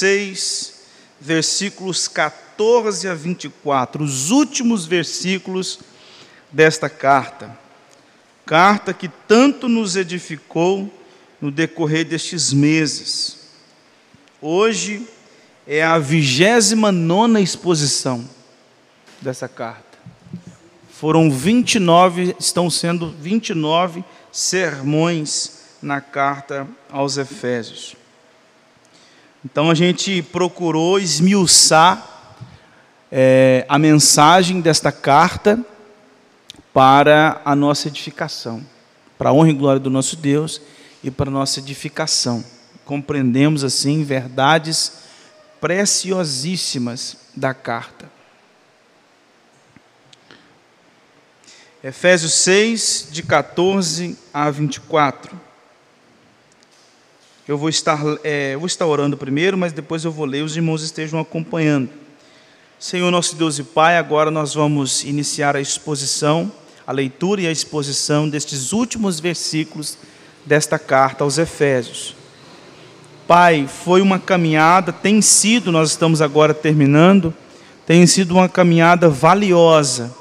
6, versículos 14 a 24, os últimos versículos desta carta. Carta que tanto nos edificou no decorrer destes meses. Hoje é a vigésima nona exposição dessa carta. Foram 29, estão sendo 29 sermões na carta aos Efésios. Então a gente procurou esmiuçar é, a mensagem desta carta para a nossa edificação, para a honra e glória do nosso Deus e para a nossa edificação. Compreendemos assim verdades preciosíssimas da carta. Efésios 6, de 14 a 24. Eu vou estar, é, vou estar orando primeiro, mas depois eu vou ler, os irmãos estejam acompanhando. Senhor nosso Deus e Pai, agora nós vamos iniciar a exposição, a leitura e a exposição destes últimos versículos desta carta aos Efésios. Pai, foi uma caminhada, tem sido, nós estamos agora terminando, tem sido uma caminhada valiosa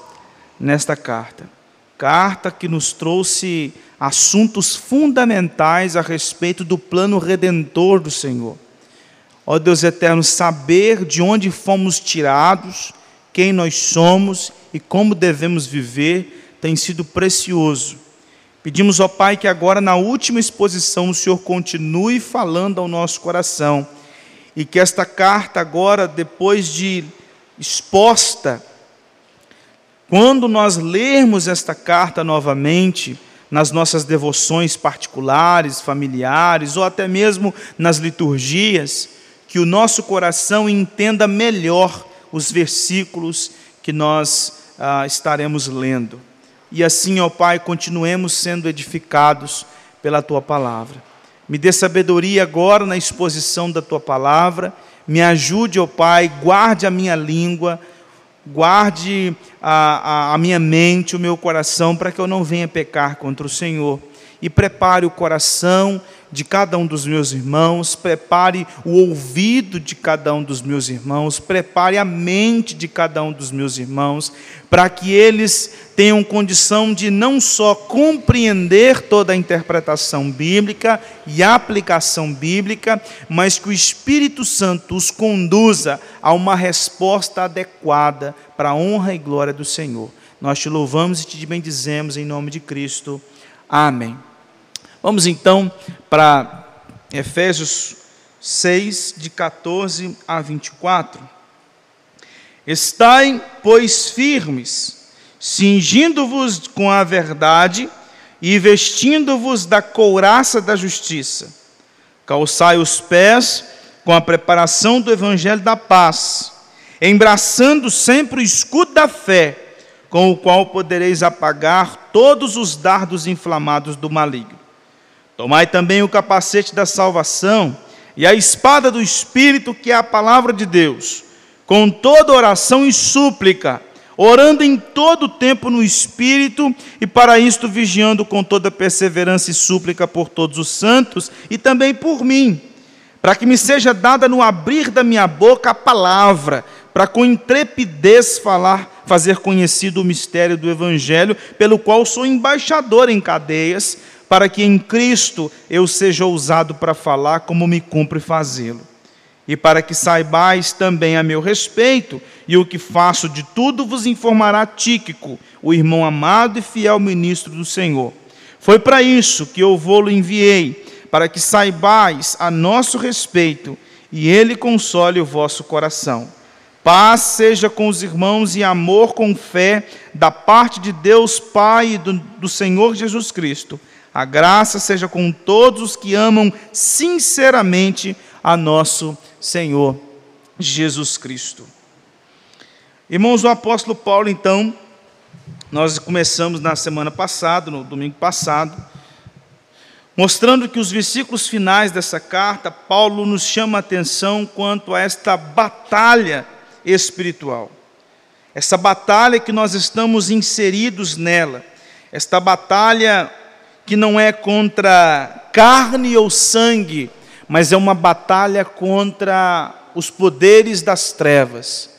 nesta carta. Carta que nos trouxe assuntos fundamentais a respeito do plano redentor do Senhor. Ó Deus eterno, saber de onde fomos tirados, quem nós somos e como devemos viver tem sido precioso. Pedimos, ó Pai, que agora na última exposição o Senhor continue falando ao nosso coração e que esta carta agora, depois de exposta, quando nós lermos esta carta novamente, nas nossas devoções particulares, familiares, ou até mesmo nas liturgias, que o nosso coração entenda melhor os versículos que nós ah, estaremos lendo. E assim, ó Pai, continuemos sendo edificados pela tua palavra. Me dê sabedoria agora na exposição da tua palavra. Me ajude, ó Pai, guarde a minha língua guarde a, a, a, minha mente, o meu coração, para que eu não venha pecar contra o Senhor. E prepare o coração de cada um dos meus irmãos, prepare o ouvido de cada um dos meus irmãos, prepare a mente de cada um dos meus irmãos, para que eles tenham condição de não só compreender toda a interpretação bíblica e a aplicação bíblica, mas que o Espírito Santo os conduza a uma resposta adequada para a honra e glória do Senhor. Nós te louvamos e te bendizemos em nome de Cristo. Amém. Vamos então para Efésios 6, de 14 a 24. Estai, pois, firmes, cingindo-vos com a verdade e vestindo-vos da couraça da justiça. Calçai os pés com a preparação do evangelho da paz, embraçando sempre o escudo da fé, com o qual podereis apagar todos os dardos inflamados do maligno. Tomai também o capacete da salvação e a espada do Espírito, que é a palavra de Deus, com toda oração e súplica, orando em todo o tempo no Espírito, e para isto vigiando com toda perseverança e súplica por todos os santos e também por mim, para que me seja dada no abrir da minha boca a palavra, para com intrepidez falar, fazer conhecido o mistério do Evangelho, pelo qual sou embaixador em cadeias para que em Cristo eu seja ousado para falar como me cumpre fazê-lo. E para que saibais também a meu respeito, e o que faço de tudo vos informará Tíquico, o irmão amado e fiel ministro do Senhor. Foi para isso que eu vou-lo enviei, para que saibais a nosso respeito, e ele console o vosso coração. Paz seja com os irmãos e amor com fé da parte de Deus Pai e do, do Senhor Jesus Cristo a graça seja com todos os que amam sinceramente a nosso Senhor Jesus Cristo. Irmãos, o apóstolo Paulo, então, nós começamos na semana passada, no domingo passado, mostrando que os versículos finais dessa carta, Paulo nos chama a atenção quanto a esta batalha espiritual. Essa batalha que nós estamos inseridos nela, esta batalha que não é contra carne ou sangue, mas é uma batalha contra os poderes das trevas,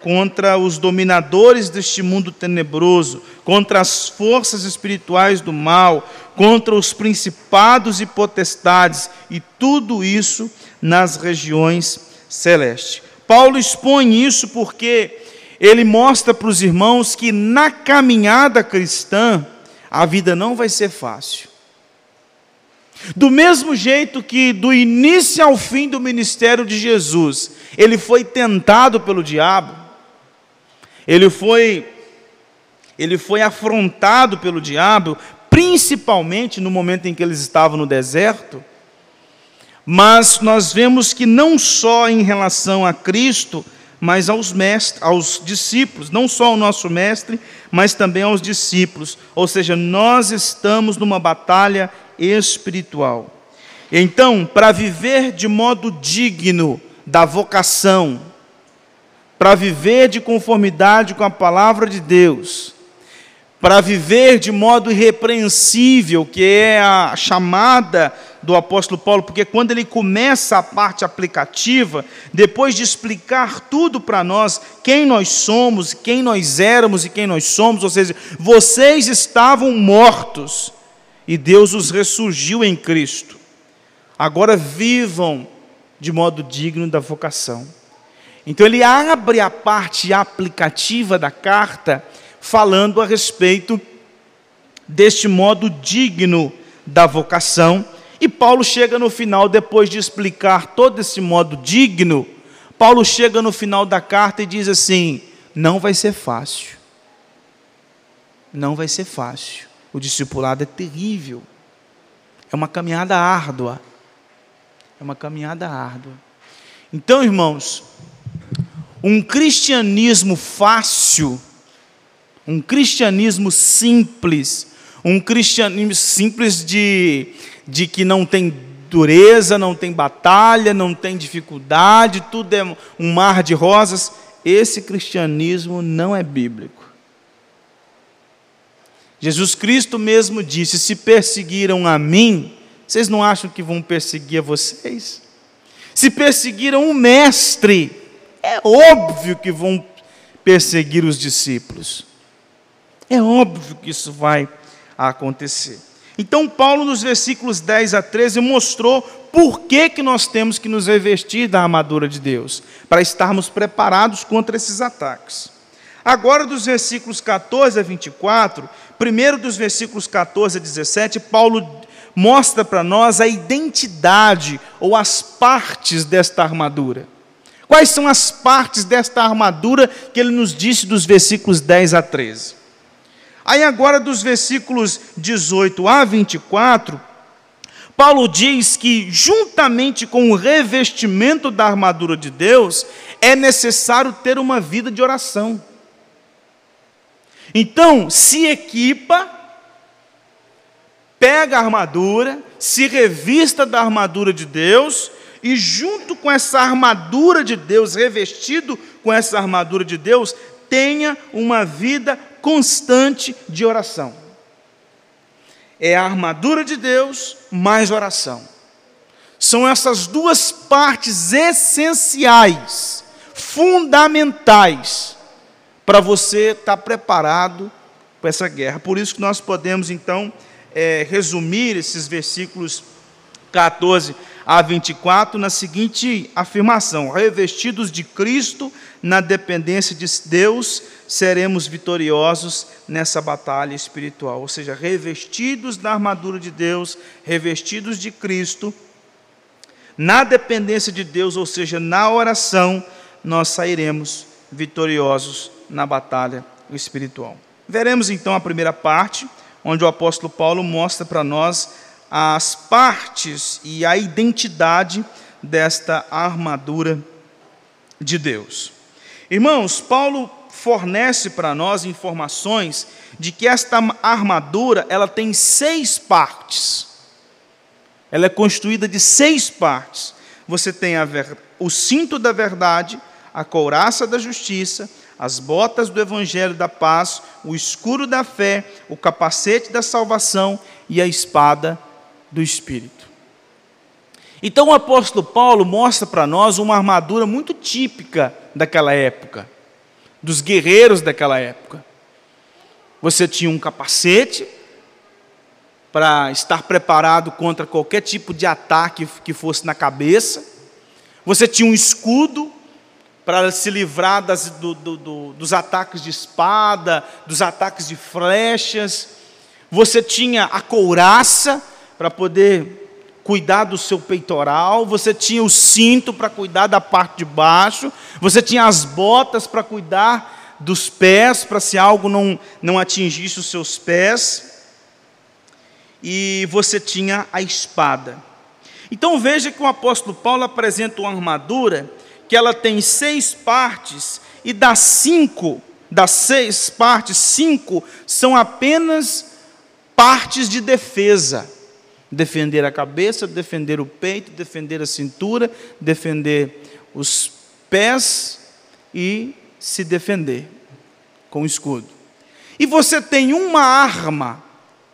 contra os dominadores deste mundo tenebroso, contra as forças espirituais do mal, contra os principados e potestades, e tudo isso nas regiões celestes. Paulo expõe isso porque ele mostra para os irmãos que na caminhada cristã a vida não vai ser fácil. Do mesmo jeito que do início ao fim do ministério de Jesus, ele foi tentado pelo diabo, ele foi ele foi afrontado pelo diabo, principalmente no momento em que eles estavam no deserto. Mas nós vemos que não só em relação a Cristo, mas aos mestres, aos discípulos, não só ao nosso mestre, mas também aos discípulos. Ou seja, nós estamos numa batalha espiritual. Então, para viver de modo digno da vocação, para viver de conformidade com a palavra de Deus, para viver de modo irrepreensível, que é a chamada do apóstolo Paulo, porque quando ele começa a parte aplicativa, depois de explicar tudo para nós, quem nós somos, quem nós éramos e quem nós somos, ou seja, vocês estavam mortos e Deus os ressurgiu em Cristo. Agora vivam de modo digno da vocação. Então ele abre a parte aplicativa da carta falando a respeito deste modo digno da vocação. E Paulo chega no final, depois de explicar todo esse modo digno, Paulo chega no final da carta e diz assim: não vai ser fácil. Não vai ser fácil. O discipulado é terrível. É uma caminhada árdua. É uma caminhada árdua. Então, irmãos, um cristianismo fácil, um cristianismo simples, um cristianismo simples de, de que não tem dureza, não tem batalha, não tem dificuldade, tudo é um mar de rosas, esse cristianismo não é bíblico. Jesus Cristo mesmo disse: Se perseguiram a mim, vocês não acham que vão perseguir a vocês? Se perseguiram o Mestre, é óbvio que vão perseguir os discípulos. É óbvio que isso vai acontecer. Então, Paulo, nos versículos 10 a 13, mostrou por que, que nós temos que nos revestir da armadura de Deus, para estarmos preparados contra esses ataques. Agora, dos versículos 14 a 24, primeiro dos versículos 14 a 17, Paulo mostra para nós a identidade ou as partes desta armadura. Quais são as partes desta armadura que ele nos disse dos versículos 10 a 13? Aí, agora, dos versículos 18 a 24, Paulo diz que, juntamente com o revestimento da armadura de Deus, é necessário ter uma vida de oração. Então, se equipa, pega a armadura, se revista da armadura de Deus, e junto com essa armadura de Deus, revestido com essa armadura de Deus, tenha uma vida constante de oração. É a armadura de Deus mais oração. São essas duas partes essenciais, fundamentais, para você estar tá preparado para essa guerra. Por isso que nós podemos, então, é, resumir esses versículos 14 a 24 na seguinte afirmação: Revestidos de Cristo na dependência de Deus, seremos vitoriosos nessa batalha espiritual. Ou seja, revestidos da armadura de Deus, revestidos de Cristo, na dependência de Deus, ou seja, na oração, nós sairemos vitoriosos na batalha espiritual. Veremos então a primeira parte, onde o apóstolo Paulo mostra para nós as partes e a identidade desta armadura de Deus. Irmãos, Paulo fornece para nós informações de que esta armadura ela tem seis partes. Ela é construída de seis partes. Você tem ver... o cinto da verdade, a couraça da justiça, as botas do evangelho da paz, o escuro da fé, o capacete da salvação e a espada do espírito. Então o apóstolo Paulo mostra para nós uma armadura muito típica daquela época, dos guerreiros daquela época. Você tinha um capacete para estar preparado contra qualquer tipo de ataque que fosse na cabeça. Você tinha um escudo para se livrar das, do, do, do, dos ataques de espada, dos ataques de flechas. Você tinha a couraça para poder cuidar do seu peitoral, você tinha o cinto para cuidar da parte de baixo, você tinha as botas para cuidar dos pés, para se algo não, não atingisse os seus pés, e você tinha a espada. Então veja que o apóstolo Paulo apresenta uma armadura que ela tem seis partes, e das cinco, das seis partes, cinco são apenas partes de defesa defender a cabeça, defender o peito, defender a cintura, defender os pés e se defender com o escudo. E você tem uma arma,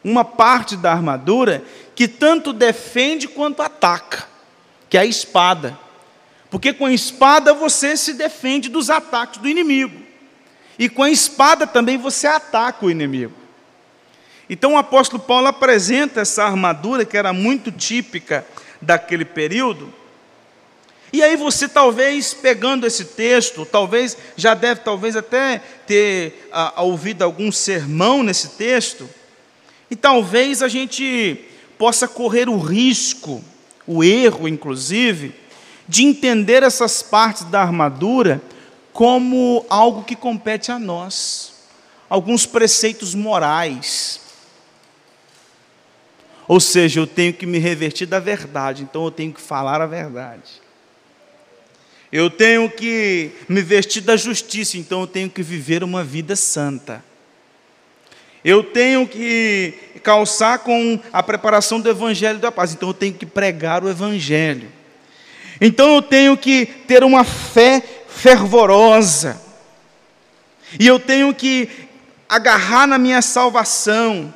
uma parte da armadura que tanto defende quanto ataca, que é a espada. Porque com a espada você se defende dos ataques do inimigo. E com a espada também você ataca o inimigo. Então o apóstolo Paulo apresenta essa armadura que era muito típica daquele período. E aí você talvez pegando esse texto, talvez já deve talvez até ter ah, ouvido algum sermão nesse texto, e talvez a gente possa correr o risco, o erro inclusive, de entender essas partes da armadura como algo que compete a nós, alguns preceitos morais. Ou seja, eu tenho que me revertir da verdade, então eu tenho que falar a verdade. Eu tenho que me vestir da justiça, então eu tenho que viver uma vida santa. Eu tenho que calçar com a preparação do Evangelho da paz, então eu tenho que pregar o Evangelho. Então eu tenho que ter uma fé fervorosa, e eu tenho que agarrar na minha salvação,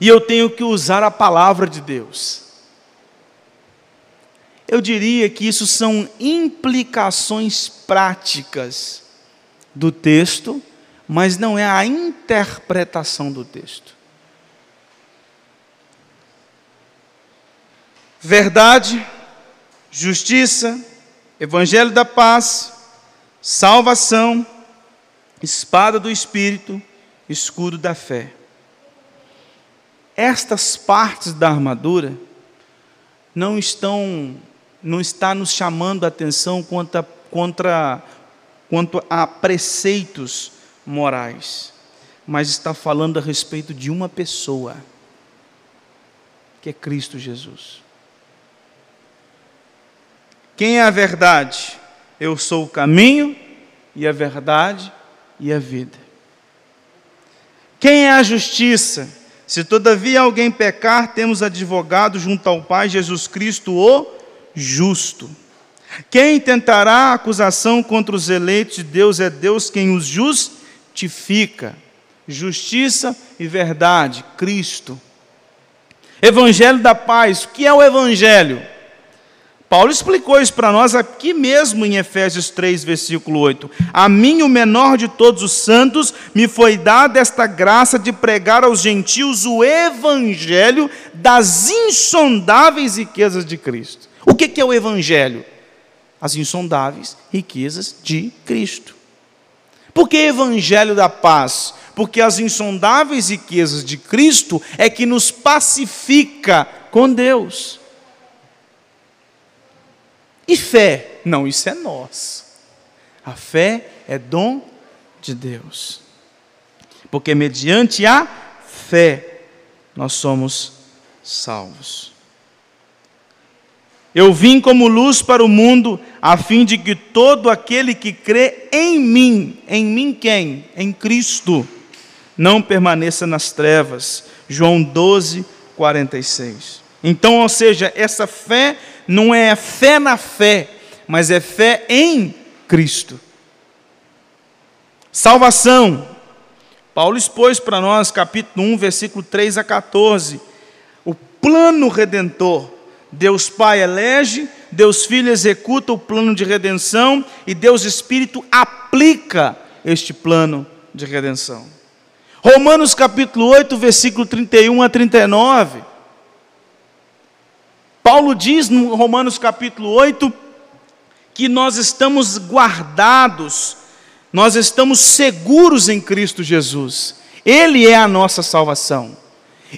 e eu tenho que usar a palavra de Deus. Eu diria que isso são implicações práticas do texto, mas não é a interpretação do texto. Verdade, justiça, evangelho da paz, salvação, espada do espírito, escudo da fé estas partes da armadura não estão não está nos chamando a atenção contra, contra, quanto a preceitos morais, mas está falando a respeito de uma pessoa, que é Cristo Jesus. Quem é a verdade? Eu sou o caminho e a verdade e a vida. Quem é a justiça? Se todavia alguém pecar, temos advogado junto ao Pai, Jesus Cristo, o justo. Quem tentará acusação contra os eleitos de Deus é Deus quem os justifica. Justiça e verdade, Cristo. Evangelho da paz, o que é o Evangelho? Paulo explicou isso para nós aqui mesmo em Efésios 3, versículo 8. A mim, o menor de todos os santos, me foi dada esta graça de pregar aos gentios o evangelho das insondáveis riquezas de Cristo. O que é o evangelho? As insondáveis riquezas de Cristo. Por que evangelho da paz? Porque as insondáveis riquezas de Cristo é que nos pacifica com Deus. E fé? Não, isso é nós. A fé é dom de Deus. Porque mediante a fé nós somos salvos. Eu vim como luz para o mundo, a fim de que todo aquele que crê em mim, em mim quem? Em Cristo, não permaneça nas trevas. João 12, 46. Então, ou seja, essa fé não é fé na fé, mas é fé em Cristo. Salvação. Paulo expôs para nós, capítulo 1, versículo 3 a 14, o plano redentor Deus Pai elege, Deus Filho executa o plano de redenção e Deus Espírito aplica este plano de redenção. Romanos capítulo 8, versículo 31 a 39. Paulo diz no Romanos capítulo 8 que nós estamos guardados, nós estamos seguros em Cristo Jesus. Ele é a nossa salvação.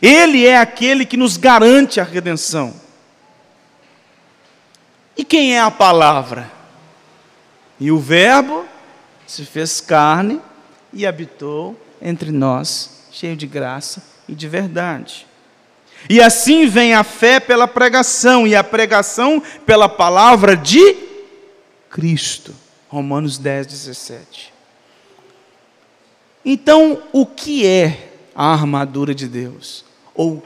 Ele é aquele que nos garante a redenção. E quem é a palavra? E o Verbo se fez carne e habitou entre nós, cheio de graça e de verdade. E assim vem a fé pela pregação, e a pregação pela palavra de Cristo. Romanos 10, 17. Então, o que é a armadura de Deus? Ou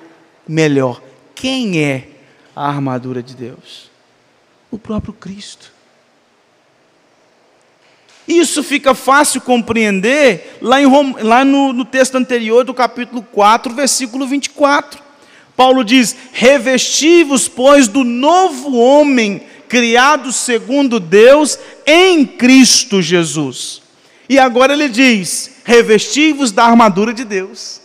melhor, quem é a armadura de Deus? O próprio Cristo. Isso fica fácil compreender lá, em, lá no, no texto anterior do capítulo 4, versículo 24. Paulo diz: Revestivos, pois, do novo homem, criado segundo Deus em Cristo Jesus. E agora ele diz: Revestivos da armadura de Deus.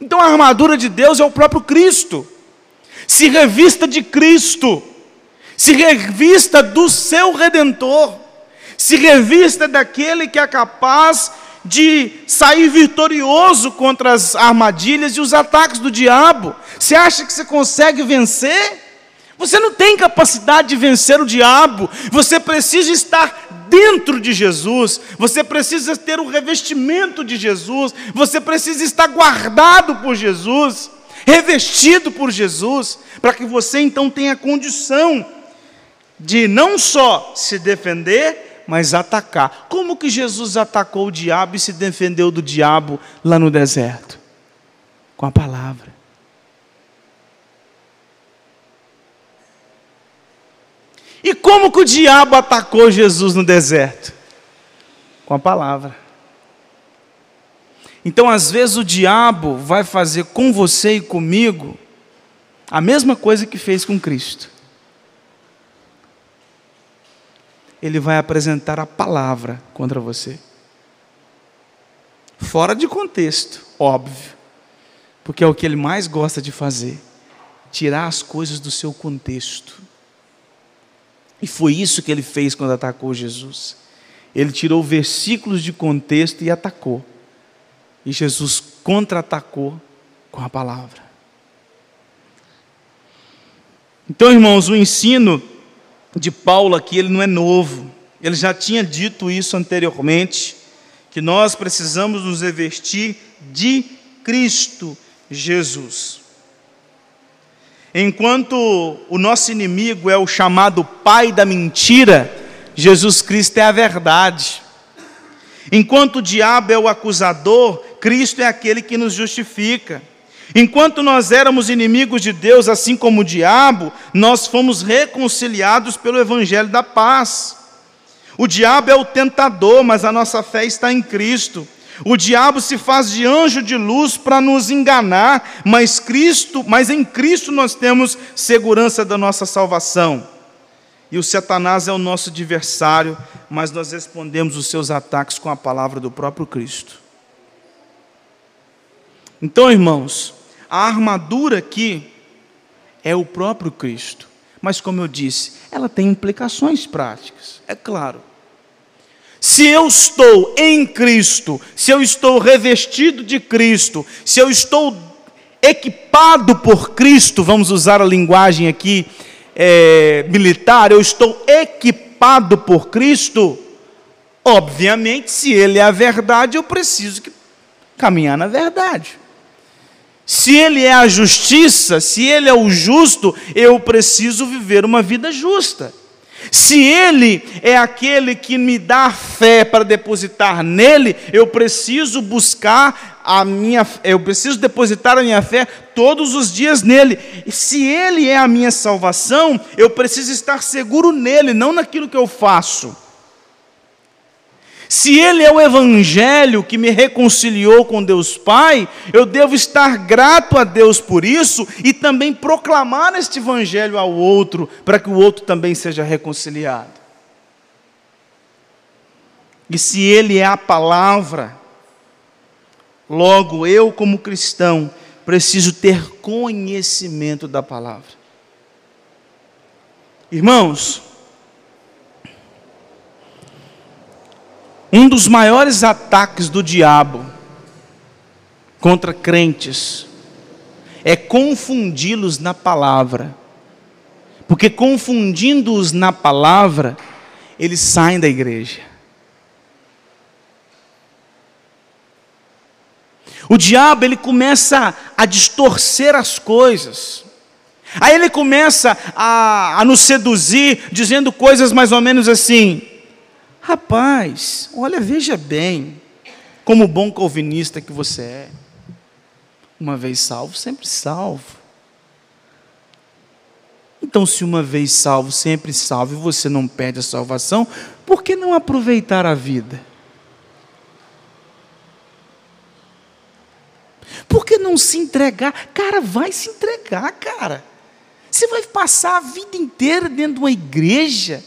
Então a armadura de Deus é o próprio Cristo. Se revista de Cristo, se revista do seu redentor se revista daquele que é capaz de sair vitorioso contra as armadilhas e os ataques do diabo. Você acha que você consegue vencer? Você não tem capacidade de vencer o diabo. Você precisa estar dentro de Jesus. Você precisa ter o revestimento de Jesus. Você precisa estar guardado por Jesus, revestido por Jesus, para que você então tenha condição de não só se defender, mas atacar. Como que Jesus atacou o diabo e se defendeu do diabo lá no deserto? Com a palavra. E como que o diabo atacou Jesus no deserto? Com a palavra. Então, às vezes, o diabo vai fazer com você e comigo a mesma coisa que fez com Cristo. Ele vai apresentar a palavra contra você. Fora de contexto, óbvio, porque é o que ele mais gosta de fazer tirar as coisas do seu contexto. E foi isso que ele fez quando atacou Jesus. Ele tirou versículos de contexto e atacou. E Jesus contra-atacou com a palavra. Então, irmãos, o ensino de Paulo aqui, ele não é novo. Ele já tinha dito isso anteriormente, que nós precisamos nos revestir de Cristo Jesus. Enquanto o nosso inimigo é o chamado pai da mentira, Jesus Cristo é a verdade. Enquanto o diabo é o acusador, Cristo é aquele que nos justifica. Enquanto nós éramos inimigos de Deus, assim como o diabo, nós fomos reconciliados pelo Evangelho da paz. O diabo é o tentador, mas a nossa fé está em Cristo. O diabo se faz de anjo de luz para nos enganar, mas Cristo, mas em Cristo nós temos segurança da nossa salvação. E o Satanás é o nosso adversário, mas nós respondemos os seus ataques com a palavra do próprio Cristo. Então, irmãos, a armadura aqui é o próprio Cristo. Mas, como eu disse, ela tem implicações práticas, é claro. Se eu estou em Cristo, se eu estou revestido de Cristo, se eu estou equipado por Cristo, vamos usar a linguagem aqui é, militar, eu estou equipado por Cristo, obviamente, se Ele é a verdade, eu preciso caminhar na verdade. Se Ele é a justiça, se Ele é o justo, eu preciso viver uma vida justa. Se Ele é aquele que me dá fé para depositar nele, eu preciso buscar a minha, eu preciso depositar a minha fé todos os dias nele. E se Ele é a minha salvação, eu preciso estar seguro nele, não naquilo que eu faço. Se Ele é o Evangelho que me reconciliou com Deus Pai, eu devo estar grato a Deus por isso e também proclamar este Evangelho ao outro, para que o outro também seja reconciliado. E se Ele é a palavra, logo eu, como cristão, preciso ter conhecimento da palavra. Irmãos, um dos maiores ataques do diabo contra crentes é confundi-los na palavra. Porque confundindo-os na palavra, eles saem da igreja. O diabo ele começa a distorcer as coisas. Aí ele começa a, a nos seduzir, dizendo coisas mais ou menos assim: Rapaz, olha, veja bem, como bom calvinista que você é. Uma vez salvo, sempre salvo. Então, se uma vez salvo, sempre salvo, e você não perde a salvação, por que não aproveitar a vida? Por que não se entregar? Cara, vai se entregar, cara. Você vai passar a vida inteira dentro de uma igreja,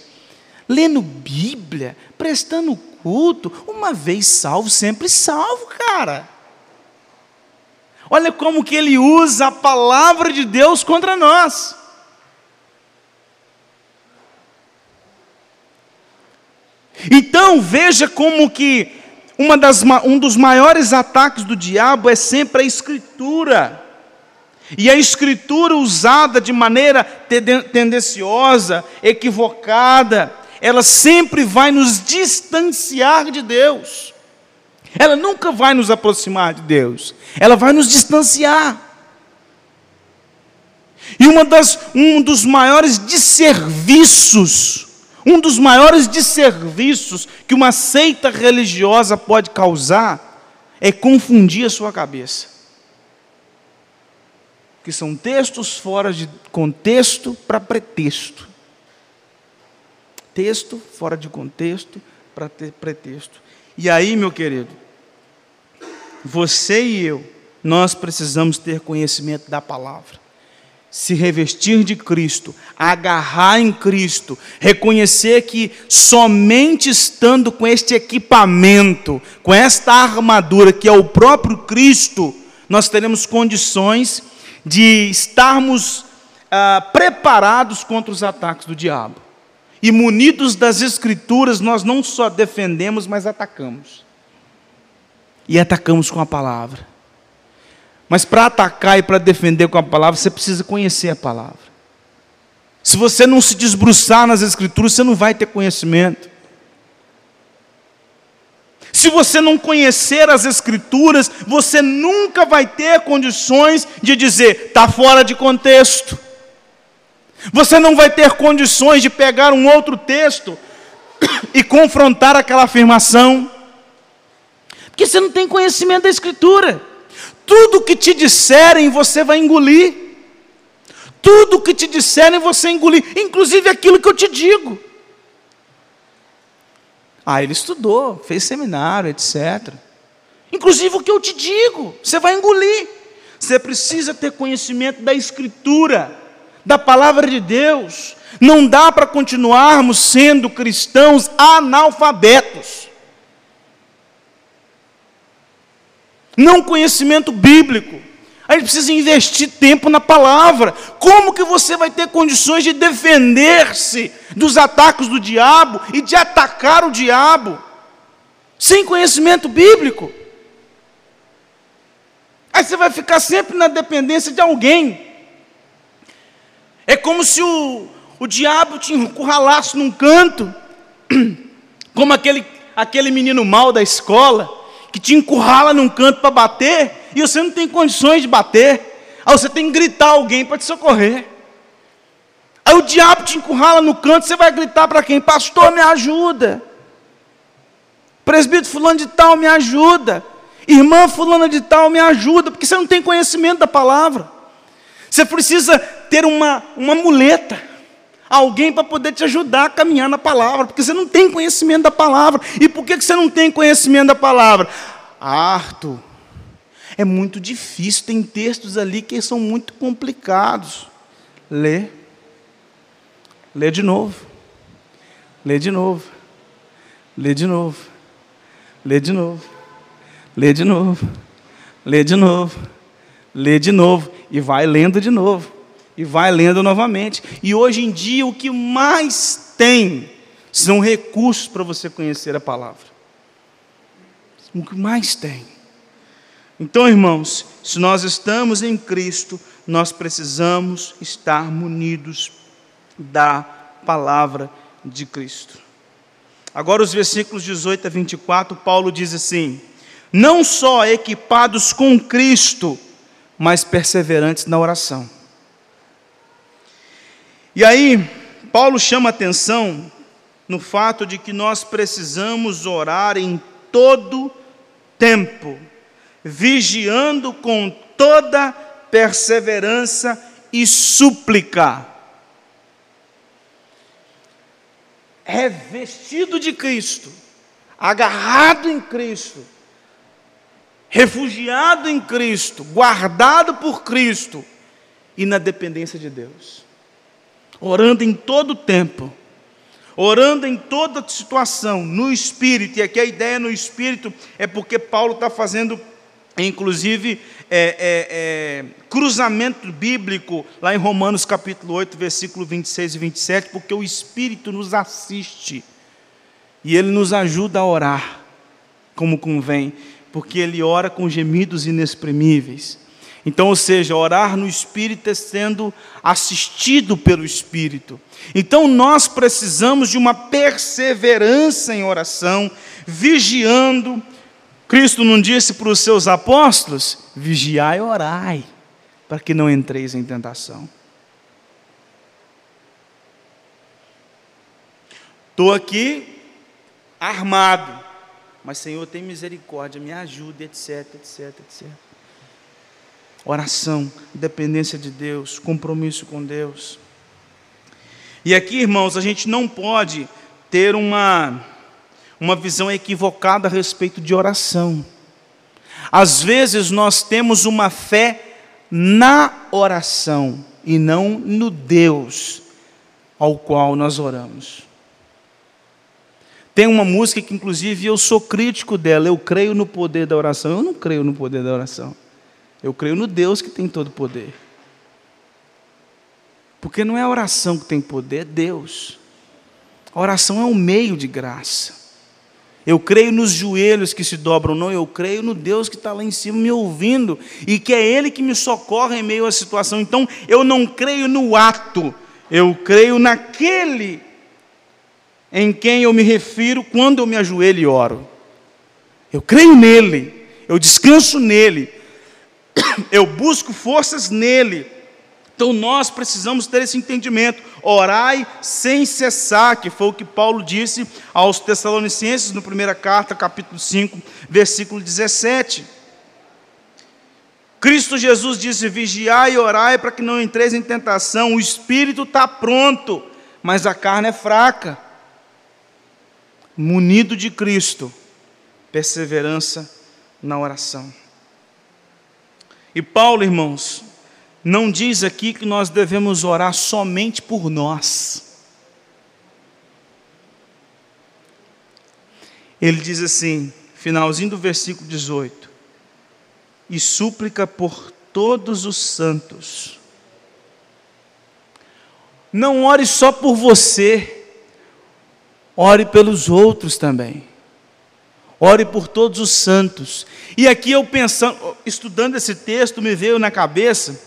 lendo Bíblia, prestando culto, uma vez salvo, sempre salvo, cara. Olha como que ele usa a palavra de Deus contra nós. Então veja como que das, um dos maiores ataques do diabo é sempre a escritura. E a escritura usada de maneira tendenciosa, equivocada, ela sempre vai nos distanciar de Deus. Ela nunca vai nos aproximar de Deus. Ela vai nos distanciar. E uma das, um dos maiores desserviços um dos maiores desserviços que uma seita religiosa pode causar é confundir a sua cabeça. Que são textos fora de contexto para pretexto. Texto fora de contexto para pretexto. E aí, meu querido, você e eu, nós precisamos ter conhecimento da palavra se revestir de Cristo, agarrar em Cristo, reconhecer que somente estando com este equipamento, com esta armadura que é o próprio Cristo, nós teremos condições de estarmos ah, preparados contra os ataques do diabo. E munidos das Escrituras, nós não só defendemos, mas atacamos. E atacamos com a palavra. Mas para atacar e para defender com a palavra, você precisa conhecer a palavra. Se você não se desbruçar nas Escrituras, você não vai ter conhecimento. Se você não conhecer as Escrituras, você nunca vai ter condições de dizer, está fora de contexto. Você não vai ter condições de pegar um outro texto e confrontar aquela afirmação, porque você não tem conhecimento da Escritura. Tudo que te disserem, você vai engolir. Tudo que te disserem, você engolir, inclusive aquilo que eu te digo. Ah, ele estudou, fez seminário, etc. Inclusive o que eu te digo, você vai engolir. Você precisa ter conhecimento da Escritura, da palavra de Deus. Não dá para continuarmos sendo cristãos analfabetos. não conhecimento bíblico. A gente precisa investir tempo na palavra. Como que você vai ter condições de defender-se dos ataques do diabo e de atacar o diabo sem conhecimento bíblico? Aí você vai ficar sempre na dependência de alguém. É como se o, o diabo te encurralasse num canto, como aquele, aquele menino mal da escola que te encurrala num canto para bater e você não tem condições de bater. Aí você tem que gritar alguém para te socorrer. Aí o diabo te encurrala no canto, você vai gritar para quem? Pastor, me ajuda. Presbítero fulano de tal, me ajuda. Irmã fulana de tal, me ajuda, porque você não tem conhecimento da palavra. Você precisa ter uma, uma muleta. alguém para poder te ajudar a caminhar na palavra, porque você não tem conhecimento da palavra. E por que você não tem conhecimento da palavra? Arthur, é muito difícil, tem textos ali que são muito complicados. Lê. Lê de novo. Lê de novo. Lê de novo. Lê de novo. Lê de novo. Lê de novo. Lê de novo. E vai lendo de novo. E vai lendo novamente. E hoje em dia o que mais tem são recursos para você conhecer a palavra. O que mais tem. Então, irmãos, se nós estamos em Cristo, nós precisamos estar munidos da palavra de Cristo. Agora, os versículos 18 a 24, Paulo diz assim: Não só equipados com Cristo, mas perseverantes na oração. E aí, Paulo chama atenção no fato de que nós precisamos orar em todo tempo vigiando com toda perseverança e súplica. Revestido de Cristo, agarrado em Cristo, refugiado em Cristo, guardado por Cristo e na dependência de Deus. Orando em todo tempo, orando em toda situação, no Espírito, e aqui a ideia no Espírito é porque Paulo está fazendo inclusive é, é, é, cruzamento bíblico lá em Romanos capítulo 8, versículo 26 e 27, porque o Espírito nos assiste e ele nos ajuda a orar como convém, porque ele ora com gemidos inexprimíveis. Então, ou seja, orar no Espírito é sendo assistido pelo Espírito. Então, nós precisamos de uma perseverança em oração, vigiando, Cristo não disse para os seus apóstolos: vigiai e orai, para que não entreis em tentação. Estou aqui armado, mas Senhor, tem misericórdia, me ajude, etc, etc, etc. Oração, dependência de Deus, compromisso com Deus. E aqui, irmãos, a gente não pode ter uma uma visão equivocada a respeito de oração. Às vezes nós temos uma fé na oração e não no Deus ao qual nós oramos. Tem uma música que, inclusive, eu sou crítico dela. Eu creio no poder da oração. Eu não creio no poder da oração. Eu creio no Deus que tem todo poder. Porque não é a oração que tem poder, é Deus. A oração é um meio de graça. Eu creio nos joelhos que se dobram, não, eu creio no Deus que está lá em cima me ouvindo e que é Ele que me socorre em meio à situação. Então, eu não creio no ato, eu creio naquele em quem eu me refiro quando eu me ajoelho e oro. Eu creio nele, eu descanso nele, eu busco forças nele. Então nós precisamos ter esse entendimento. Orai sem cessar, que foi o que Paulo disse aos Tessalonicenses no primeira carta, capítulo 5, versículo 17. Cristo Jesus disse: Vigiai e orai para que não entreis em tentação. O espírito está pronto, mas a carne é fraca. Munido de Cristo, perseverança na oração. E Paulo, irmãos, não diz aqui que nós devemos orar somente por nós. Ele diz assim, finalzinho do versículo 18: E súplica por todos os santos. Não ore só por você, ore pelos outros também. Ore por todos os santos. E aqui eu pensando, estudando esse texto, me veio na cabeça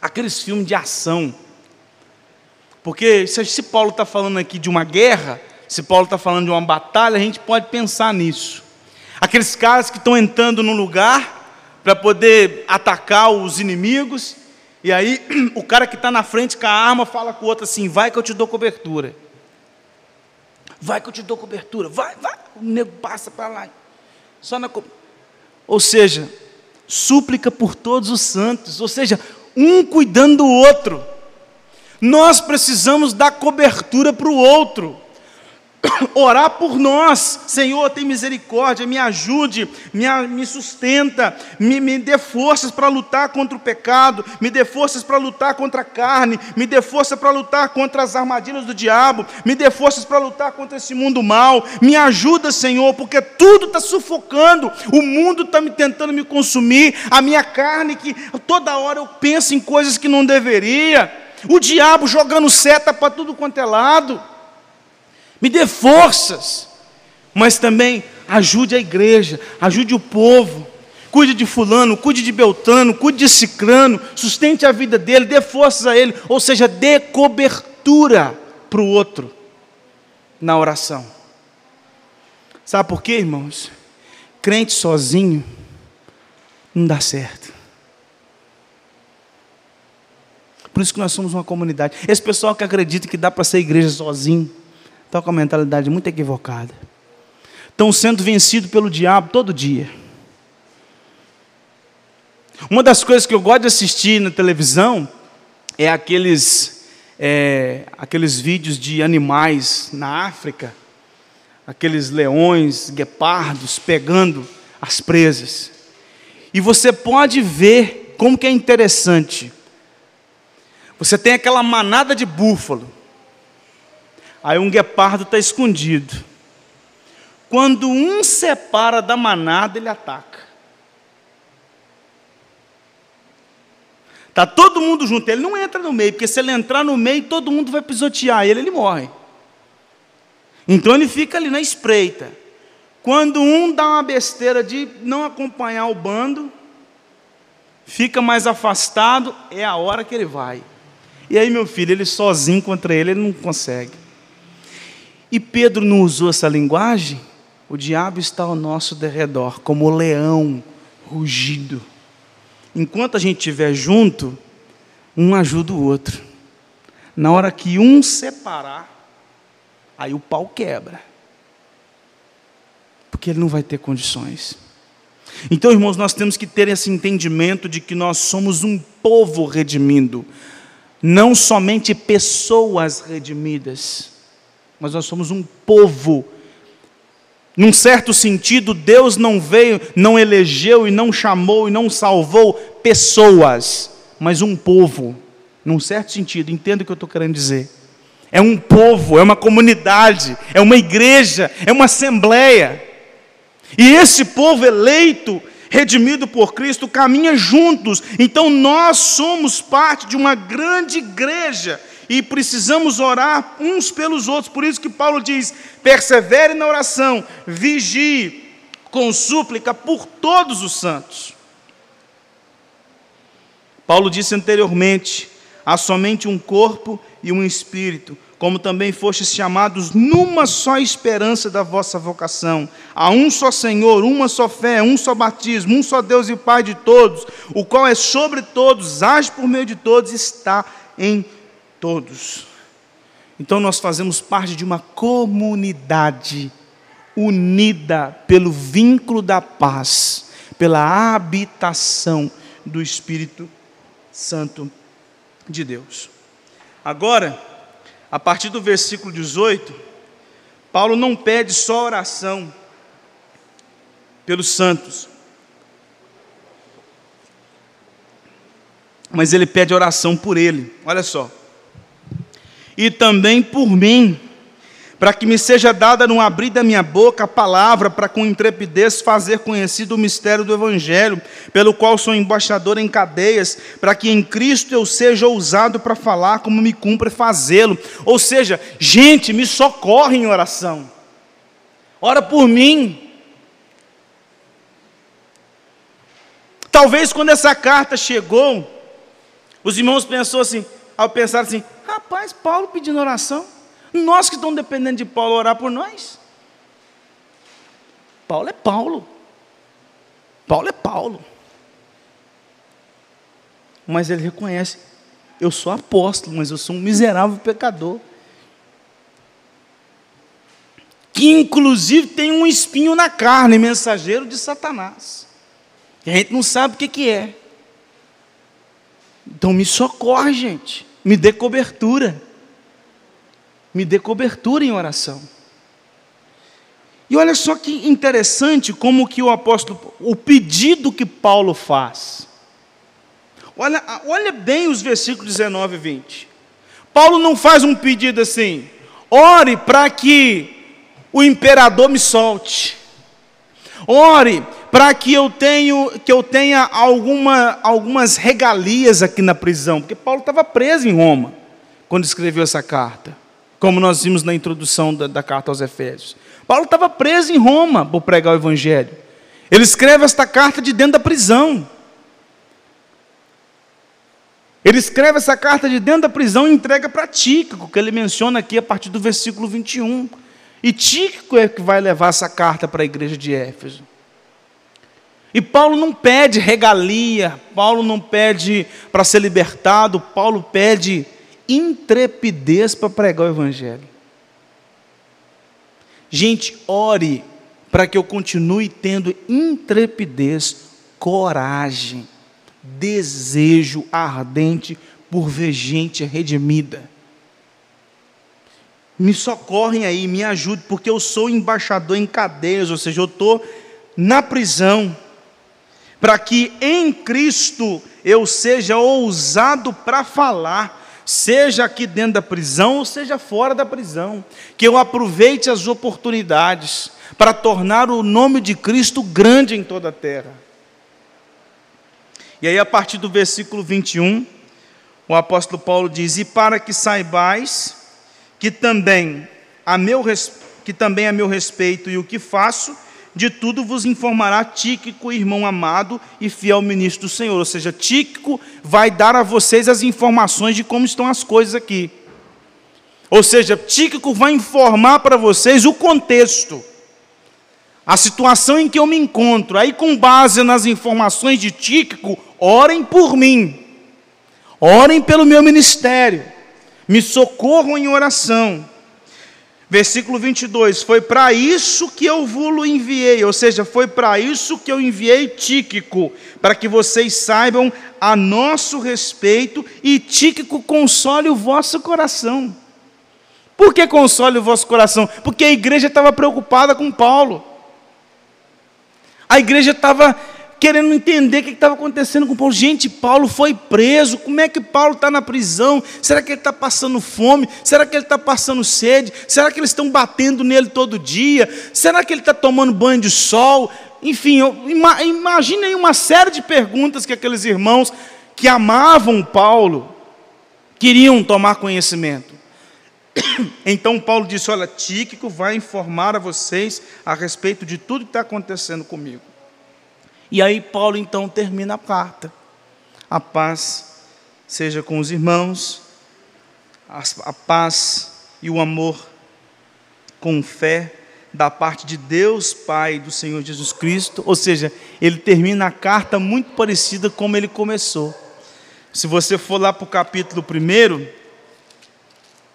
aqueles filmes de ação. Porque se Paulo está falando aqui de uma guerra, se Paulo está falando de uma batalha, a gente pode pensar nisso. Aqueles caras que estão entrando no lugar para poder atacar os inimigos, e aí o cara que está na frente com a arma fala com o outro assim: vai que eu te dou cobertura. Vai que eu te dou cobertura. Vai, vai. O nego passa para lá. Só na. Ou seja, súplica por todos os santos. Ou seja, um cuidando do outro. Nós precisamos dar cobertura para o outro. Orar por nós, Senhor, tem misericórdia, me ajude, me, me sustenta, me, me dê forças para lutar contra o pecado, me dê forças para lutar contra a carne, me dê força para lutar contra as armadilhas do diabo, me dê forças para lutar contra esse mundo mal, me ajuda, Senhor, porque tudo está sufocando, o mundo está me tentando me consumir, a minha carne que toda hora eu penso em coisas que não deveria, o diabo jogando seta para tudo quanto é lado me dê forças, mas também ajude a igreja, ajude o povo, cuide de Fulano, cuide de Beltrano, cuide de Cicrano, sustente a vida dele, dê forças a ele, ou seja, dê cobertura para o outro na oração. Sabe por quê, irmãos? Crente sozinho não dá certo. Por isso que nós somos uma comunidade. Esse pessoal que acredita que dá para ser igreja sozinho, Estão com a mentalidade muito equivocada. Estão sendo vencidos pelo diabo todo dia. Uma das coisas que eu gosto de assistir na televisão é aqueles, é, aqueles vídeos de animais na África, aqueles leões, guepardos pegando as presas. E você pode ver como que é interessante. Você tem aquela manada de búfalo Aí um guepardo está escondido. Quando um separa da manada, ele ataca. Está todo mundo junto, ele não entra no meio, porque se ele entrar no meio, todo mundo vai pisotear ele, ele morre. Então ele fica ali na espreita. Quando um dá uma besteira de não acompanhar o bando, fica mais afastado, é a hora que ele vai. E aí, meu filho, ele sozinho contra ele, ele não consegue. E Pedro não usou essa linguagem? O diabo está ao nosso derredor, como o leão rugido. Enquanto a gente estiver junto, um ajuda o outro. Na hora que um separar, aí o pau quebra. Porque ele não vai ter condições. Então, irmãos, nós temos que ter esse entendimento de que nós somos um povo redimindo, não somente pessoas redimidas mas nós somos um povo. Num certo sentido, Deus não veio, não elegeu e não chamou e não salvou pessoas, mas um povo. Num certo sentido, entenda o que eu estou querendo dizer. É um povo, é uma comunidade, é uma igreja, é uma assembleia. E esse povo eleito, redimido por Cristo, caminha juntos. Então nós somos parte de uma grande igreja e precisamos orar uns pelos outros. Por isso que Paulo diz: persevere na oração, vigie com súplica por todos os santos. Paulo disse anteriormente: há somente um corpo e um espírito, como também fostes chamados numa só esperança da vossa vocação. Há um só Senhor, uma só fé, um só batismo, um só Deus e Pai de todos, o qual é sobre todos, age por meio de todos, está em todos. Então nós fazemos parte de uma comunidade unida pelo vínculo da paz, pela habitação do Espírito Santo de Deus. Agora, a partir do versículo 18, Paulo não pede só oração pelos santos, mas ele pede oração por ele. Olha só e também por mim, para que me seja dada no abrir da minha boca a palavra, para com intrepidez fazer conhecido o mistério do Evangelho, pelo qual sou embaixador em cadeias, para que em Cristo eu seja ousado para falar como me cumpre fazê-lo. Ou seja, gente, me socorre em oração, ora por mim. Talvez quando essa carta chegou, os irmãos pensou assim, ao pensar assim, Rapaz, Paulo pedindo oração. Nós que estamos dependendo de Paulo orar por nós. Paulo é Paulo. Paulo é Paulo. Mas ele reconhece: eu sou apóstolo, mas eu sou um miserável pecador. Que inclusive tem um espinho na carne, mensageiro de Satanás. E a gente não sabe o que, que é. Então me socorre, gente. Me dê cobertura. Me dê cobertura em oração. E olha só que interessante como que o apóstolo, o pedido que Paulo faz. Olha, olha bem os versículos 19 e 20. Paulo não faz um pedido assim: ore para que o imperador me solte. Ore para que eu que eu tenha alguma, algumas regalias aqui na prisão, porque Paulo estava preso em Roma quando escreveu essa carta, como nós vimos na introdução da, da carta aos Efésios. Paulo estava preso em Roma por pregar o Evangelho. Ele escreve esta carta de dentro da prisão. Ele escreve essa carta de dentro da prisão e entrega para Tíquico, que ele menciona aqui a partir do versículo 21. E Tíquico é que vai levar essa carta para a igreja de Éfeso. E Paulo não pede regalia, Paulo não pede para ser libertado, Paulo pede intrepidez para pregar o Evangelho. Gente, ore para que eu continue tendo intrepidez, coragem, desejo ardente por ver gente redimida. Me socorrem aí, me ajude, porque eu sou embaixador em cadeias, ou seja, eu estou na prisão para que em Cristo eu seja ousado para falar, seja aqui dentro da prisão ou seja fora da prisão, que eu aproveite as oportunidades para tornar o nome de Cristo grande em toda a terra. E aí, a partir do versículo 21, o apóstolo Paulo diz: E para que saibais que também a meu, que também a meu respeito e o que faço, de tudo vos informará Tíquico, irmão amado e fiel ministro do Senhor. Ou seja, Tíquico vai dar a vocês as informações de como estão as coisas aqui. Ou seja, Tíquico vai informar para vocês o contexto, a situação em que eu me encontro. Aí, com base nas informações de Tíquico, orem por mim, orem pelo meu ministério, me socorram em oração Versículo 22, foi para isso que eu vos enviei, ou seja, foi para isso que eu enviei Tíquico, para que vocês saibam a nosso respeito e Tíquico console o vosso coração. Por que console o vosso coração? Porque a igreja estava preocupada com Paulo. A igreja estava querendo entender o que estava acontecendo com Paulo. Gente, Paulo foi preso. Como é que Paulo está na prisão? Será que ele está passando fome? Será que ele está passando sede? Será que eles estão batendo nele todo dia? Será que ele está tomando banho de sol? Enfim, imagine aí uma série de perguntas que aqueles irmãos que amavam Paulo queriam tomar conhecimento. Então Paulo disse: Olha, Tíquico vai informar a vocês a respeito de tudo que está acontecendo comigo. E aí Paulo então termina a carta. A paz seja com os irmãos, a paz e o amor com fé da parte de Deus Pai do Senhor Jesus Cristo. Ou seja, ele termina a carta muito parecida como ele começou. Se você for lá para o capítulo 1,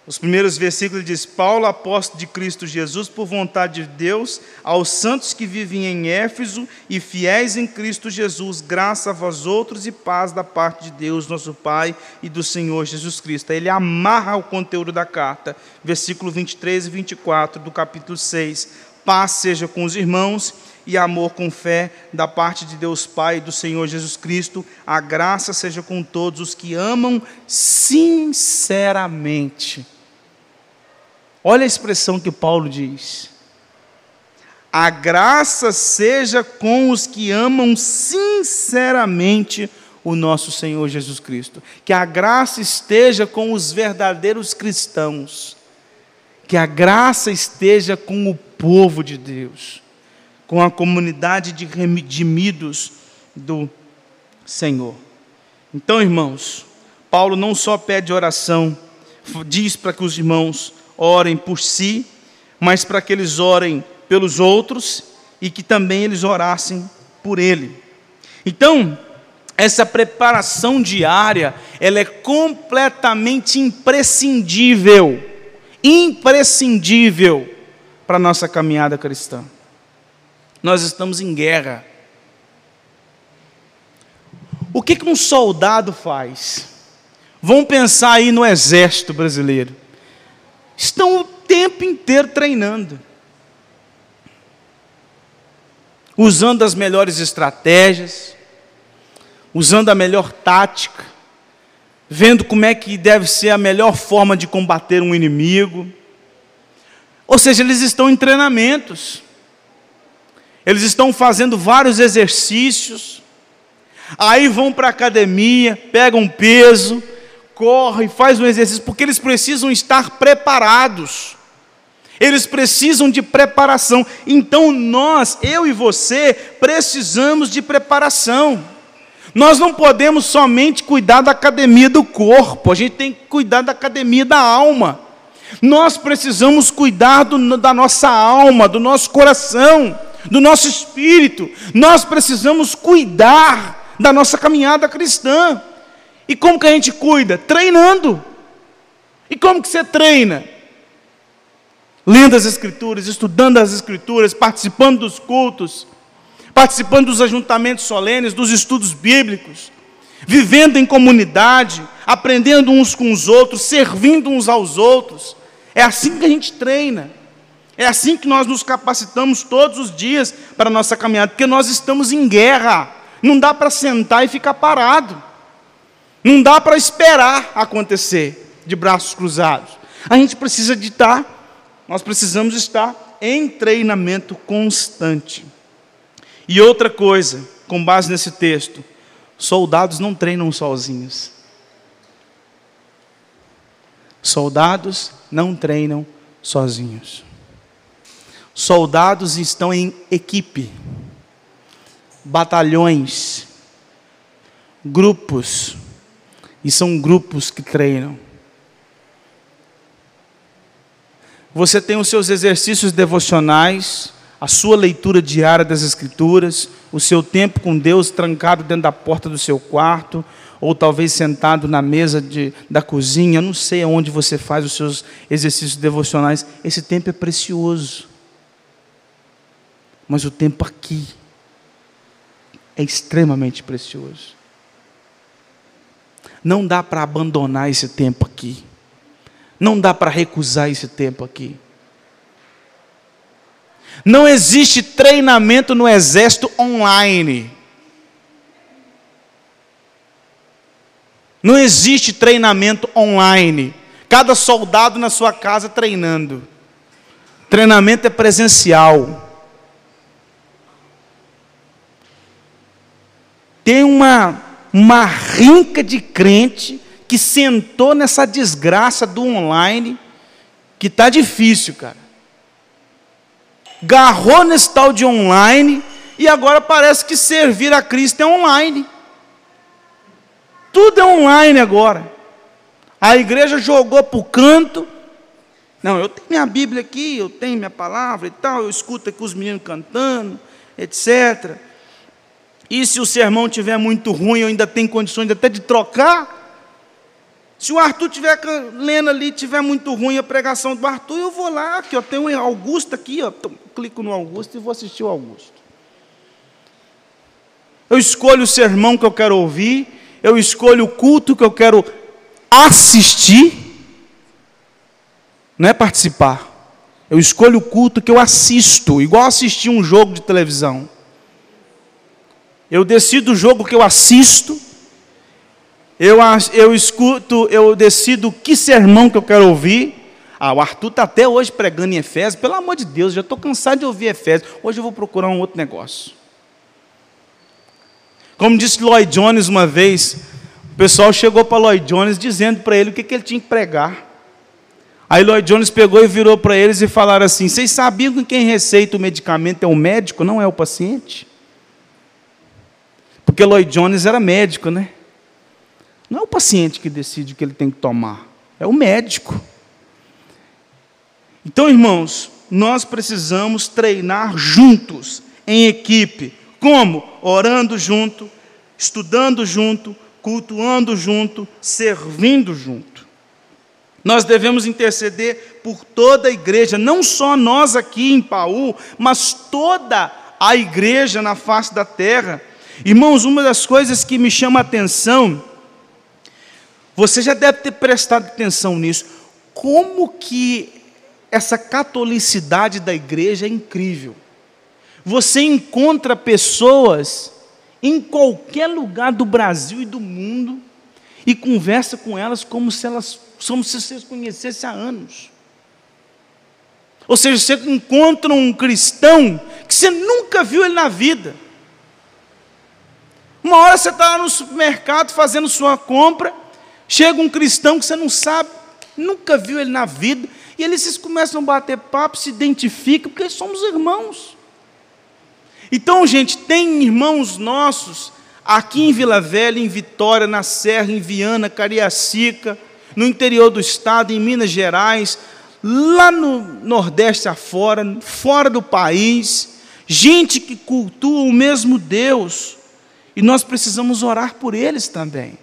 os primeiros versículos diz: Paulo, apóstolo de Cristo Jesus, por vontade de Deus, aos santos que vivem em Éfeso e fiéis em Cristo Jesus, graça a vós outros e paz da parte de Deus, nosso Pai e do Senhor Jesus Cristo. Ele amarra o conteúdo da carta, versículo 23 e 24 do capítulo 6. Paz seja com os irmãos e amor com fé da parte de Deus Pai e do Senhor Jesus Cristo. A graça seja com todos os que amam sinceramente Olha a expressão que Paulo diz. A graça seja com os que amam sinceramente o nosso Senhor Jesus Cristo. Que a graça esteja com os verdadeiros cristãos. Que a graça esteja com o povo de Deus, com a comunidade de redimidos do Senhor. Então, irmãos, Paulo não só pede oração, diz para que os irmãos orem por si, mas para que eles orem pelos outros e que também eles orassem por ele. Então, essa preparação diária, ela é completamente imprescindível, imprescindível para a nossa caminhada cristã. Nós estamos em guerra. O que, que um soldado faz? Vão pensar aí no exército brasileiro. Estão o tempo inteiro treinando. Usando as melhores estratégias, usando a melhor tática, vendo como é que deve ser a melhor forma de combater um inimigo. Ou seja, eles estão em treinamentos. Eles estão fazendo vários exercícios. Aí vão para a academia, pegam peso, correm, fazem um exercício, porque eles precisam estar preparados. Eles precisam de preparação. Então nós, eu e você, precisamos de preparação. Nós não podemos somente cuidar da academia do corpo, a gente tem que cuidar da academia da alma. Nós precisamos cuidar do, da nossa alma, do nosso coração, do nosso espírito. Nós precisamos cuidar da nossa caminhada cristã. E como que a gente cuida? Treinando. E como que você treina? Lendo as Escrituras, estudando as Escrituras, participando dos cultos, participando dos ajuntamentos solenes, dos estudos bíblicos, vivendo em comunidade, aprendendo uns com os outros, servindo uns aos outros. É assim que a gente treina. É assim que nós nos capacitamos todos os dias para a nossa caminhada, porque nós estamos em guerra. Não dá para sentar e ficar parado. Não dá para esperar acontecer de braços cruzados. A gente precisa de estar, nós precisamos estar em treinamento constante. E outra coisa, com base nesse texto, soldados não treinam sozinhos. Soldados não treinam sozinhos. Soldados estão em equipe, batalhões, grupos, e são grupos que treinam. Você tem os seus exercícios devocionais, a sua leitura diária das Escrituras, o seu tempo com Deus trancado dentro da porta do seu quarto, ou talvez sentado na mesa de, da cozinha, não sei onde você faz os seus exercícios devocionais. Esse tempo é precioso. Mas o tempo aqui é extremamente precioso. Não dá para abandonar esse tempo aqui. Não dá para recusar esse tempo aqui. Não existe treinamento no exército online. Não existe treinamento online. Cada soldado na sua casa treinando. Treinamento é presencial. Tem uma uma rinca de crente que sentou nessa desgraça do online, que está difícil, cara. Garrou nesse tal de online e agora parece que servir a Cristo é online. Tudo é online agora. A igreja jogou para o canto. Não, eu tenho minha Bíblia aqui, eu tenho minha palavra e tal, eu escuto aqui os meninos cantando, etc. E se o sermão tiver muito ruim, eu ainda tenho condições até de trocar. Se o Arthur tiver lendo ali, tiver muito ruim a pregação do Arthur, eu vou lá, aqui, ó, tem um Augusto aqui, ó, clico no Augusto e vou assistir o Augusto. Eu escolho o sermão que eu quero ouvir, eu escolho o culto que eu quero assistir, não é participar. Eu escolho o culto que eu assisto, igual assistir um jogo de televisão. Eu decido o jogo que eu assisto, eu, eu escuto, eu decido que sermão que eu quero ouvir. Ah, o Arthur está até hoje pregando em Efésios, pelo amor de Deus, já estou cansado de ouvir Efésios. Hoje eu vou procurar um outro negócio. Como disse Lloyd Jones uma vez, o pessoal chegou para Lloyd Jones dizendo para ele o que, que ele tinha que pregar. Aí Lloyd Jones pegou e virou para eles e falaram assim: Vocês sabiam que quem receita o medicamento é o médico, não é o paciente? Porque Lloyd Jones era médico, né? Não é o paciente que decide o que ele tem que tomar, é o médico. Então, irmãos, nós precisamos treinar juntos, em equipe. Como? Orando junto, estudando junto, cultuando junto, servindo junto. Nós devemos interceder por toda a igreja, não só nós aqui em Paú, mas toda a igreja na face da terra. Irmãos, uma das coisas que me chama a atenção, Você já deve ter prestado atenção nisso. Como que essa catolicidade da igreja é incrível. Você encontra pessoas em qualquer lugar do Brasil e do mundo e conversa com elas como se elas como se você conhecesse há anos. Ou seja, você encontra um cristão que você nunca viu ele na vida. Uma hora você está no supermercado fazendo sua compra, chega um cristão que você não sabe, nunca viu ele na vida, e eles começam a bater papo, se identificam, porque somos irmãos. Então, gente, tem irmãos nossos aqui em Vila Velha, em Vitória, na Serra, em Viana, Cariacica, no interior do estado, em Minas Gerais, lá no Nordeste afora, fora do país, gente que cultua o mesmo Deus, e nós precisamos orar por eles também,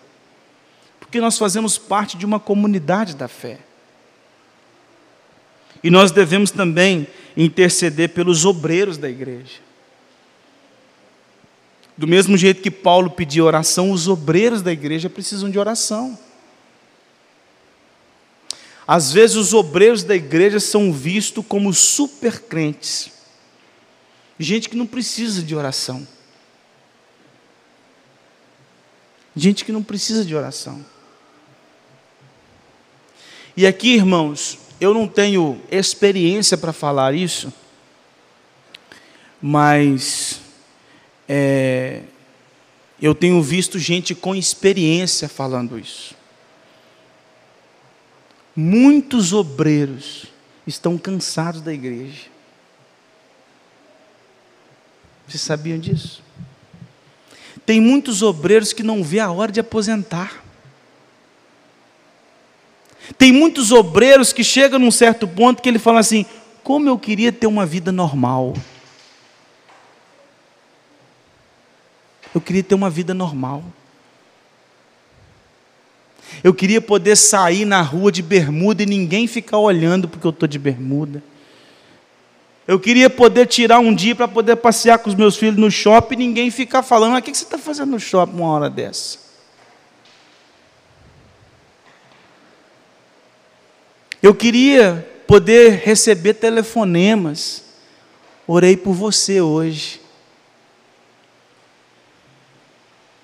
porque nós fazemos parte de uma comunidade da fé. E nós devemos também interceder pelos obreiros da igreja. Do mesmo jeito que Paulo pediu oração, os obreiros da igreja precisam de oração. Às vezes os obreiros da igreja são vistos como super crentes. Gente que não precisa de oração. Gente que não precisa de oração. E aqui, irmãos, eu não tenho experiência para falar isso, mas é, eu tenho visto gente com experiência falando isso. Muitos obreiros estão cansados da igreja. Vocês sabiam disso? Tem muitos obreiros que não vê a hora de aposentar. Tem muitos obreiros que chegam num certo ponto que ele fala assim: como eu queria ter uma vida normal. Eu queria ter uma vida normal. Eu queria poder sair na rua de bermuda e ninguém ficar olhando porque eu estou de bermuda. Eu queria poder tirar um dia para poder passear com os meus filhos no shopping e ninguém ficar falando: ah, o que você está fazendo no shopping uma hora dessa? Eu queria poder receber telefonemas. Orei por você hoje.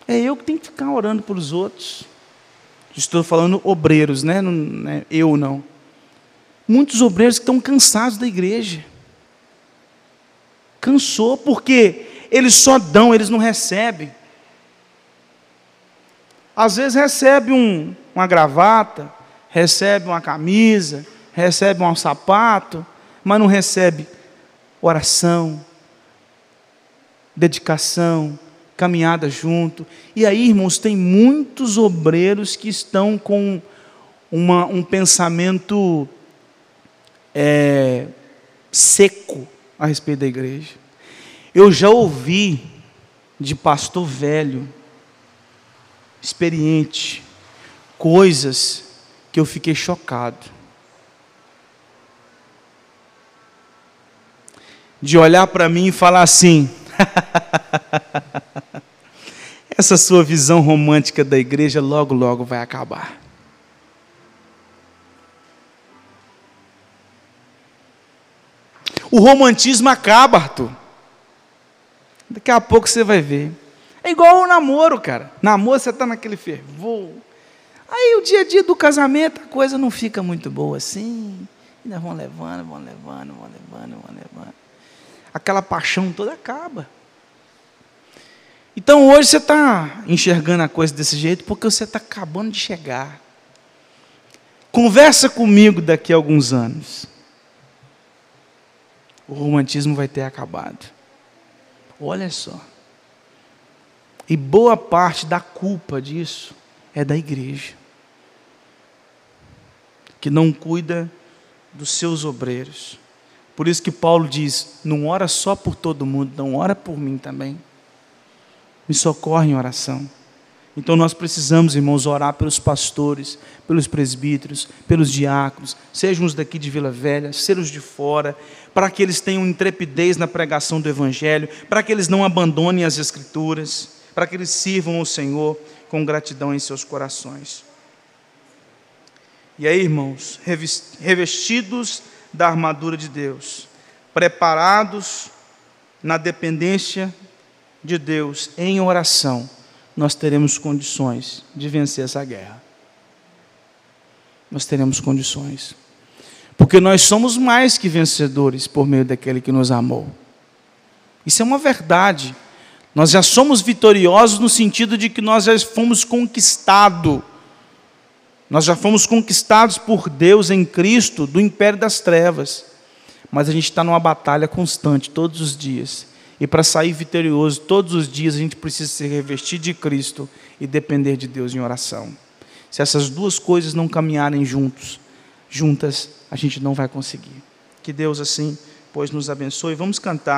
É eu que tenho que ficar orando pelos outros. Estou falando obreiros, né? Não, né? Eu não. Muitos obreiros que estão cansados da igreja. Cansou porque eles só dão, eles não recebem. Às vezes recebe um, uma gravata, recebe uma camisa, recebe um sapato, mas não recebe oração, dedicação, caminhada junto. E aí, irmãos, tem muitos obreiros que estão com uma, um pensamento é, seco a respeito da igreja. Eu já ouvi de pastor velho, experiente, coisas que eu fiquei chocado. De olhar para mim e falar assim: essa sua visão romântica da igreja logo, logo vai acabar. O romantismo acaba, Arthur. Daqui a pouco você vai ver. É igual o namoro, cara. Namoro, você está naquele fervor Aí o dia a dia do casamento, a coisa não fica muito boa assim. Ainda vão levando, vão levando, vão levando, vão levando. Aquela paixão toda acaba. Então hoje você está enxergando a coisa desse jeito porque você está acabando de chegar. Conversa comigo daqui a alguns anos. O romantismo vai ter acabado. Olha só. E boa parte da culpa disso é da igreja que não cuida dos seus obreiros. Por isso que Paulo diz: não ora só por todo mundo, não ora por mim também. Me socorre em oração. Então nós precisamos, irmãos, orar pelos pastores, pelos presbíteros, pelos diáconos, sejam os daqui de Vila Velha, sejam os de fora, para que eles tenham intrepidez na pregação do Evangelho, para que eles não abandonem as Escrituras, para que eles sirvam ao Senhor com gratidão em seus corações. E aí, irmãos, revestidos da armadura de Deus, preparados na dependência de Deus, em oração, nós teremos condições de vencer essa guerra. Nós teremos condições. Porque nós somos mais que vencedores por meio daquele que nos amou. Isso é uma verdade. Nós já somos vitoriosos no sentido de que nós já fomos conquistados. Nós já fomos conquistados por Deus em Cristo do império das trevas. Mas a gente está numa batalha constante, todos os dias. E para sair vitorioso todos os dias, a gente precisa se revestir de Cristo e depender de Deus em oração. Se essas duas coisas não caminharem juntos, juntas, a gente não vai conseguir. Que Deus assim, pois nos abençoe. Vamos cantar.